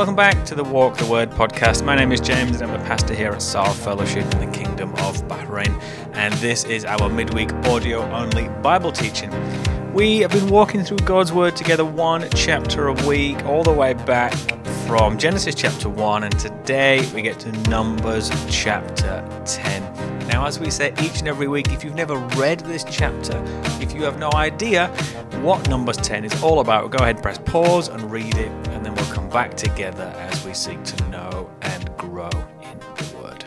Welcome back to the Walk the Word podcast. My name is James and I'm a pastor here at Saar Fellowship in the Kingdom of Bahrain. And this is our midweek audio only Bible teaching. We have been walking through God's Word together one chapter a week, all the way back from Genesis chapter 1. And today we get to Numbers chapter 10. Now, as we say each and every week, if you've never read this chapter, if you have no idea what Numbers 10 is all about, go ahead, and press pause and read it, back together as we seek to know and grow in the Word.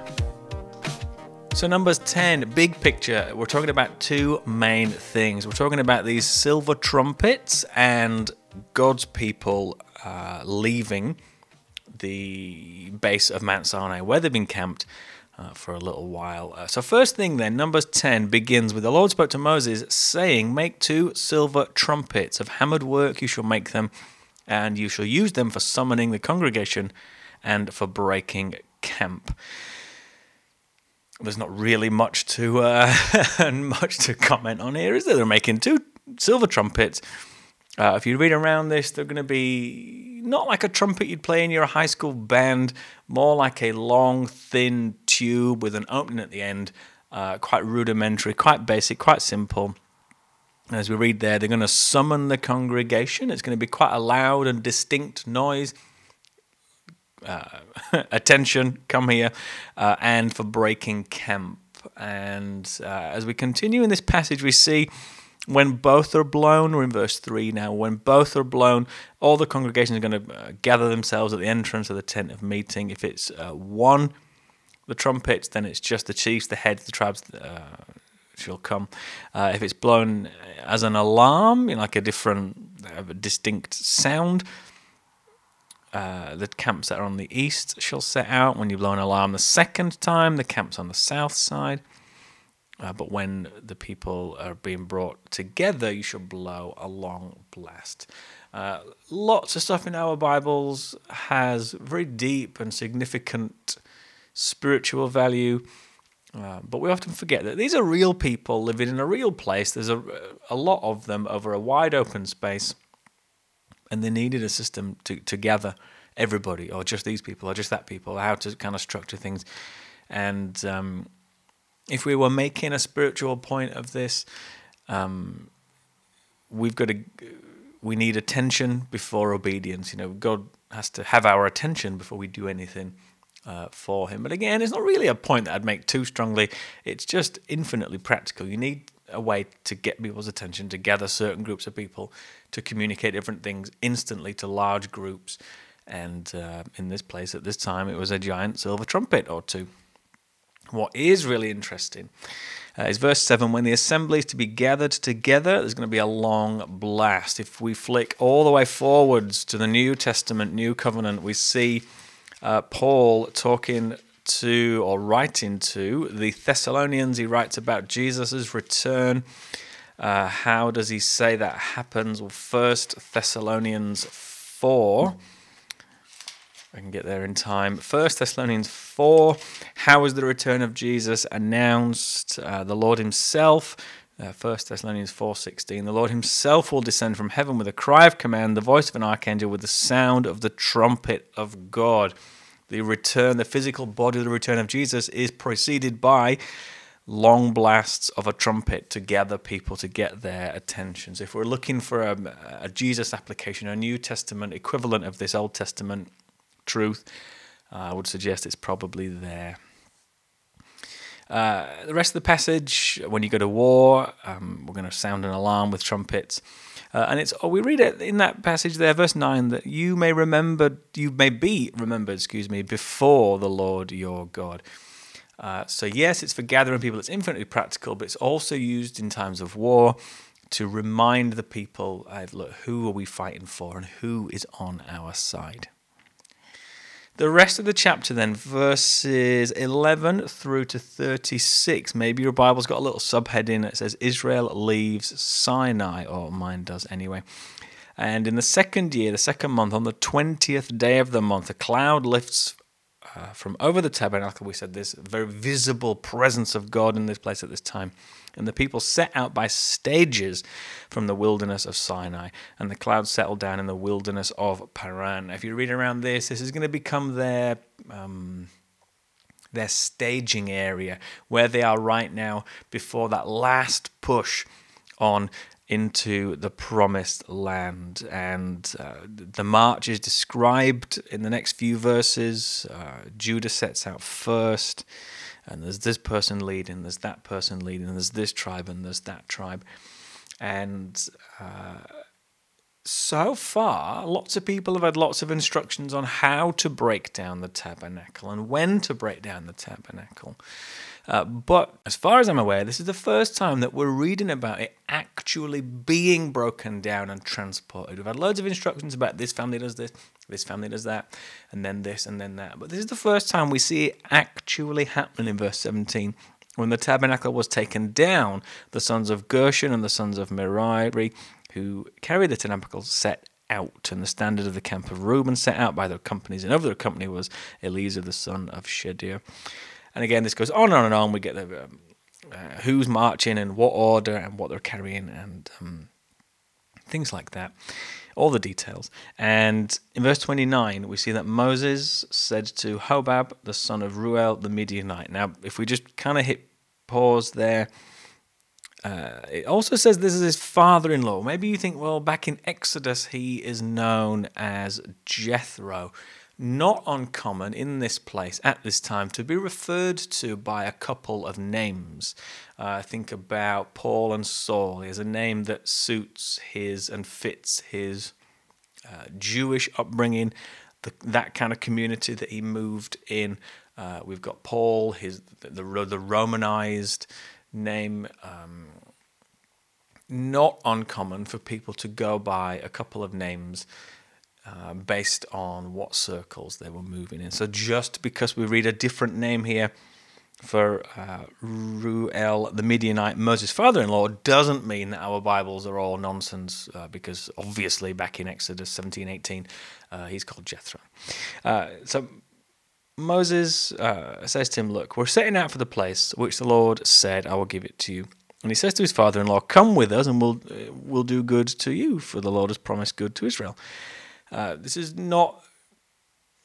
So, Numbers 10, big picture, we're talking about two main things. We're talking about these silver trumpets and God's people uh, leaving the base of Mount Sinai, where they've been camped uh, for a little while. Uh, so, first thing then, Numbers 10 begins with the Lord spoke to Moses, saying, Make two silver trumpets of hammered work, you shall make them, and you shall use them for summoning the congregation and for breaking camp. There's not really much to uh, much to comment on here, is there? They're making two silver trumpets. Uh, if you read around this, they're going to be not like a trumpet you'd play in your high school band, more like a long, thin tube with an opening at the end, uh, quite rudimentary, quite basic, quite simple. As we read there, they're going to summon the congregation. It's going to be quite a loud and distinct noise. Uh, attention, come here, uh, and for breaking camp. And uh, as we continue in this passage, we see when both are blown, we're in verse 3 now, when both are blown, all the congregation is going to uh, gather themselves at the entrance of the tent of meeting. If it's uh, one, the trumpets, then it's just the chiefs, the heads, the tribes uh, shall come. Uh, if it's blown as an alarm, you know, like a different, a distinct sound, uh, the camps that are on the east shall set out. When you blow an alarm the second time, the camps on the south side. Uh, but when the people are being brought together, you shall blow a long blast. Uh, lots of stuff in our Bibles has very deep and significant spiritual value, uh, but we often forget that these are real people living in a real place. There's a, a lot of them over a wide open space, and they needed a system to, to gather everybody, or just these people, or just that people, how to kind of structure things. And um, if we were making a spiritual point of this, um, we've got to we need attention before obedience. You know, God has to have our attention before we do anything uh, for Him. But again, it's not really a point that I'd make too strongly. It's just infinitely practical. You need a way to get people's attention, to gather certain groups of people, to communicate different things instantly to large groups. And uh, in this place at this time, it was a giant silver trumpet or two. What is really interesting uh, is verse 7 when the assembly is to be gathered together, there's going to be a long blast. If we flick all the way forwards to the New Testament, New Covenant, we see uh, Paul talking to or writing to the Thessalonians. He writes about Jesus' return. Uh, how does he say that happens? Well, First Thessalonians 4. I can get there in time. First Thessalonians 4. How is the return of Jesus announced? Uh, the Lord Himself. Uh, 1 Thessalonians 4:16 The Lord himself will descend from heaven with a cry of command the voice of an archangel with the sound of the trumpet of God the return the physical body the return of Jesus is preceded by long blasts of a trumpet to gather people to get their attention so if we're looking for a, a Jesus application a New Testament equivalent of this Old Testament truth, uh, I would suggest it's probably there. Uh, the rest of the passage, when you go to war, um, we're going to sound an alarm with trumpets. Uh, and it's oh, we read it in that passage there, verse nine, that you may remember, you may be remembered, excuse me, before the Lord your God. Uh, so yes, it's for gathering people. It's infinitely practical, but it's also used in times of war to remind the people, uh, look, who are we fighting for, and who is on our side. The rest of the chapter, then, verses 11 through to 36. Maybe your Bible's got a little subheading that says Israel leaves Sinai, or mine does anyway. And in the second year, the second month, on the 20th day of the month, a cloud lifts uh, from over the tabernacle. We said this very visible presence of God in this place at this time. And the people set out by stages from the wilderness of Sinai, and the clouds settled down in the wilderness of Paran. If you read around this, this is going to become their. Um, their staging area where they are right now before that last push on into the promised land. And uh, the march is described in the next few verses. Uh, Judah sets out first, and there's this person leading, there's that person leading, there's this tribe, and there's that tribe. And uh, so far, lots of people have had lots of instructions on how to break down the tabernacle and when to break down the tabernacle. Uh, but as far as I'm aware, this is the first time that we're reading about it actually being broken down and transported. We've had loads of instructions about this family does this, this family does that, and then this and then that. But this is the first time we see it actually happening in verse 17. When the tabernacle was taken down, the sons of Gershon and the sons of Merari, who carried the tabernacle, set out, and the standard of the camp of Reuben set out by their companies, their company was Eliezer the son of Shedeur. And again, this goes on and on and on. We get the um, uh, who's marching and what order and what they're carrying and um, things like that. All the details. And in verse 29, we see that Moses said to Hobab, the son of Ruel, the Midianite. Now, if we just kind of hit pause there, uh, it also says this is his father in law. Maybe you think, well, back in Exodus, he is known as Jethro not uncommon in this place at this time to be referred to by a couple of names. Uh, think about Paul and Saul. He has a name that suits his and fits his uh, Jewish upbringing, the, that kind of community that he moved in. Uh, we've got Paul, his the, the, Romanized name. Um, not uncommon for people to go by a couple of names uh, based on what circles they were moving in. So just because we read a different name here for uh, Ruel, the Midianite, Moses' father-in-law, doesn't mean that our Bibles are all nonsense. Uh, because obviously, back in Exodus 17, 18, uh, he's called Jethro. Uh, so Moses uh, says to him, "Look, we're setting out for the place which the Lord said, I will give it to you." And he says to his father-in-law, "Come with us, and we'll we'll do good to you, for the Lord has promised good to Israel." Uh, this is not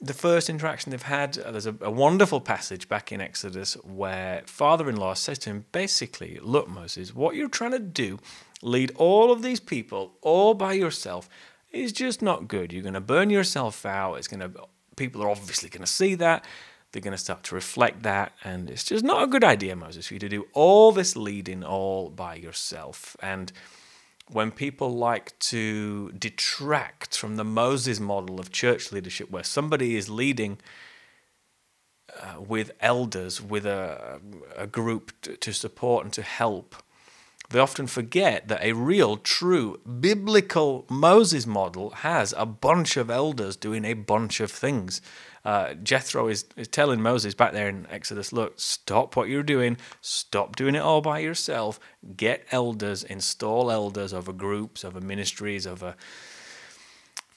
the first interaction they've had. Uh, there's a, a, wonderful passage back in Exodus where father in law says to him, basically, Look, Moses, what you're trying to do, lead all of these people all by yourself, is just not good. You're going to burn yourself out. It's going to, people are obviously going to see that. They're going to start to reflect that. And it's just not a good idea, Moses, for you to do all this leading all by yourself. And when people like to detract from the Moses model of church leadership, where somebody is leading uh, with elders, with a, a group to, to support and to help, they often forget that a real, true, biblical Moses model has a bunch of elders doing a bunch of things uh, Jethro is, is telling Moses back there in Exodus, look, stop what you're doing, stop doing it all by yourself, get elders, install elders over groups, over ministries, over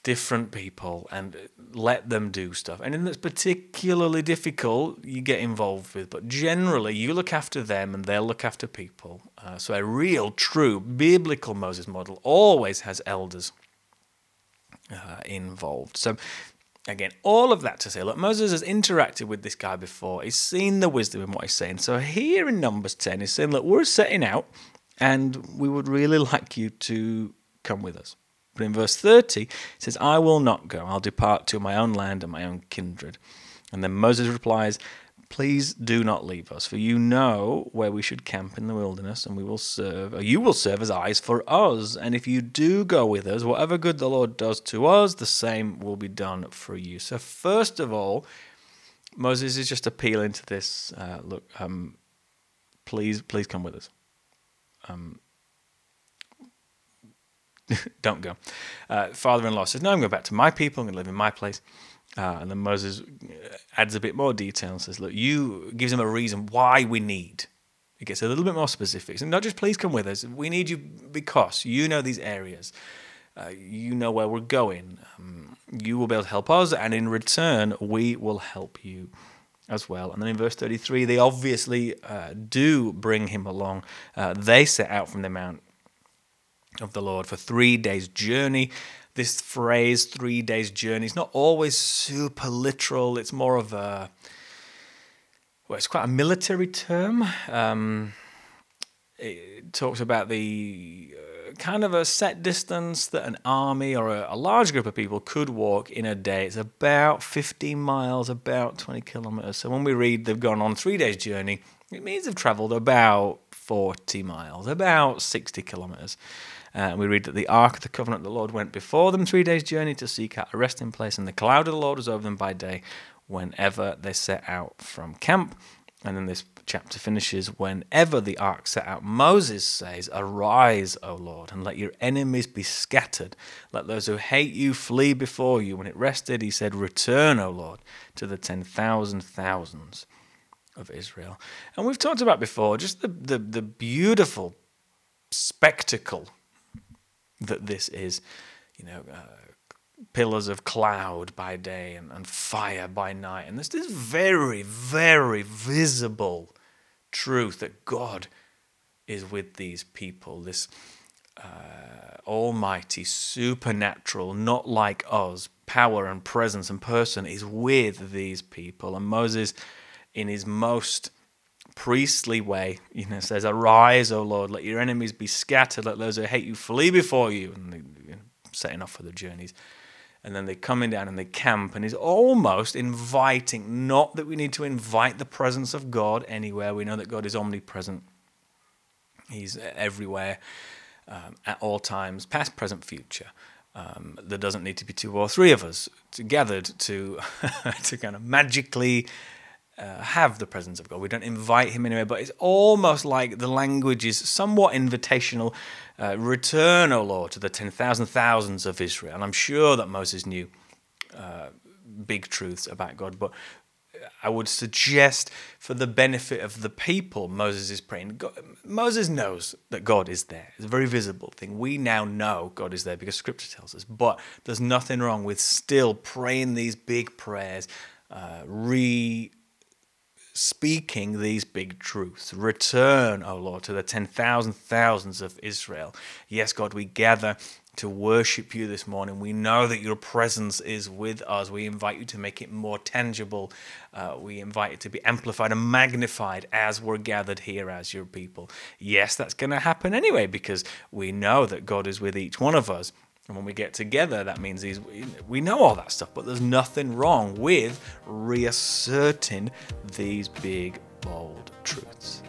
different people, and let them do stuff. And that's particularly difficult, you get involved with, but generally, you look after them and they'll look after people. Uh, so, a real, true, biblical Moses model always has elders. Uh, involved. So Again, all of that to say, look, Moses has interacted with this guy before. He's seen the wisdom in what he's saying. So here in Numbers 10, he's saying, look, we're setting out and we would really like you to come with us. But in verse 30, it says, I will not go. I'll depart to my own land and my own kindred. And then Moses replies, Please do not leave us, for you know where we should camp in the wilderness, and we will serve, or you will serve as eyes for us. And if you do go with us, whatever good the Lord does to us, the same will be done for you. So, first of all, Moses is just appealing to this uh, look, um, please, please come with us. Um, don't go. Uh, Father in law says, No, I'm going back to my people, I'm going to live in my place. Uh, and then Moses adds a bit more detail and says, "Look, you gives him a reason why we need." It gets a little bit more specific, and not just please come with us. We need you because you know these areas, uh, you know where we're going. Um, you will be able to help us, and in return, we will help you as well. And then in verse 33, they obviously uh, do bring him along. Uh, they set out from the mount of the Lord for three days' journey. This phrase, three days' journey, is not always super literal. It's more of a, well, it's quite a military term. Um, it talks about the uh, kind of a set distance that an army or a, a, large group of people could walk in a day. It's about 15 miles, about 20 kilometers. So when we read they've gone on three days' journey, it means they've traveled about 40 miles, about 60 kilometers. Uh, we read that the Ark of the Covenant of the Lord went before them three days' journey to seek out a resting place, and the cloud of the Lord was over them by day whenever they set out from camp. And then this chapter finishes whenever the ark set out, Moses says, Arise, O Lord, and let your enemies be scattered. Let those who hate you flee before you. When it rested, he said, Return, O Lord, to the ten thousand thousands of Israel. And we've talked about before just the, the, the beautiful spectacle that this is, you know, uh, pillars of cloud by day and, and fire by night. And there's this very, very visible truth that God is with these people, this uh, almighty, supernatural, not like us, power and presence and person is with these people. And Moses, in his most priestly way, you know, says, Arise, O Lord, let your enemies be scattered, let those who hate you flee before you. And they, you know, setting off for the journeys. And then they're coming down and they camp and is almost inviting not that we need to invite the presence of god anywhere. We know that god is omnipresent. He's everywhere um, at all times past present future. Um, there doesn't need to be two or three of us gathered to to kind of magically uh, have the presence of God. We don't invite him anywhere, but it's almost like the language is somewhat invitational. Uh, Return, O Lord, to the ten thousand thousands of Israel. And I'm sure that Moses knew uh, big truths about God, but I would suggest, for the benefit of the people, Moses is praying. God, Moses knows that God is there. It's a very visible thing. We now know God is there because Scripture tells us. But there's nothing wrong with still praying these big prayers, uh, re speaking these big truths. Return, O Lord, to the ten thousand thousands of Israel. Yes, God, we gather to worship you this morning. We know that your presence is with us. We invite you to make it more tangible. Uh, we invite it to be amplified and magnified as we're gathered here as your people. Yes, that's going to happen anyway because we know that God is with each one of us. And when we get together, that means these, we know all that stuff, but there's nothing wrong with reasserting these big, bold truths.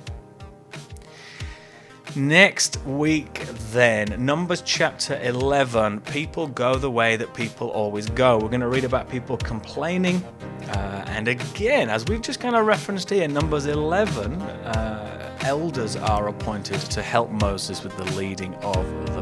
Next week, then, Numbers chapter 11. People go the way that people always go. We're going to read about people complaining. Uh, and again, as we've just kind of referenced here, Numbers 11, uh, elders are appointed to help Moses with the leading of the.